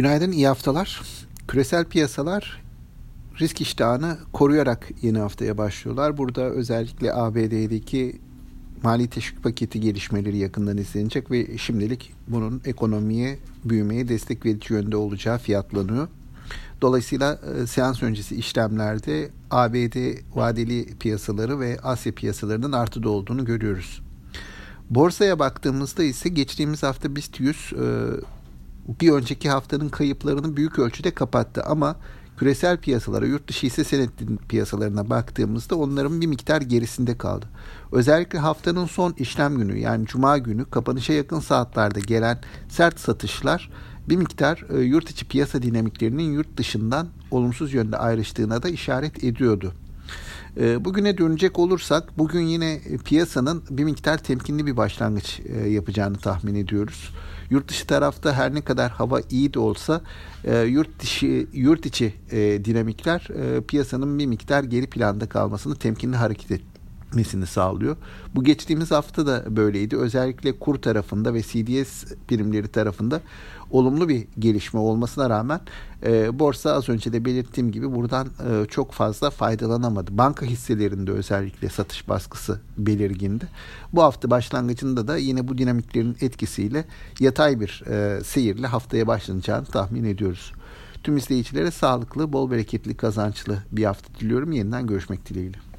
Günaydın, iyi haftalar. Küresel piyasalar risk iştahını koruyarak yeni haftaya başlıyorlar. Burada özellikle ABD'deki mali teşvik paketi gelişmeleri yakından izlenecek ve şimdilik bunun ekonomiye, büyümeye destek verici yönde olacağı fiyatlanıyor. Dolayısıyla e, seans öncesi işlemlerde ABD vadeli piyasaları ve Asya piyasalarının artıda olduğunu görüyoruz. Borsaya baktığımızda ise geçtiğimiz hafta BIST 100 bir önceki haftanın kayıplarını büyük ölçüde kapattı ama küresel piyasalara, yurt dışı hisse senedi piyasalarına baktığımızda onların bir miktar gerisinde kaldı. Özellikle haftanın son işlem günü yani cuma günü kapanışa yakın saatlerde gelen sert satışlar bir miktar e, yurt içi piyasa dinamiklerinin yurt dışından olumsuz yönde ayrıştığına da işaret ediyordu. E, bugüne dönecek olursak bugün yine piyasanın bir miktar temkinli bir başlangıç e, yapacağını tahmin ediyoruz. Yurt dışı tarafta her ne kadar hava iyi de olsa e, yurt dışı yurt içi e, dinamikler e, piyasanın bir miktar geri planda kalmasını temkinli hareket etmesini sağlıyor. Bu geçtiğimiz hafta da böyleydi. Özellikle kur tarafında ve CDS birimleri tarafında olumlu bir gelişme olmasına rağmen e, borsa az önce de belirttiğim gibi buradan e, çok fazla faydalanamadı. Banka hisselerinde özellikle satış baskısı belirgindi. Bu hafta başlangıcında da yine bu dinamiklerin etkisiyle yatay bir e, seyirle haftaya başlanacağını tahmin ediyoruz. Tüm izleyicilere sağlıklı, bol bereketli, kazançlı bir hafta diliyorum. Yeniden görüşmek dileğiyle.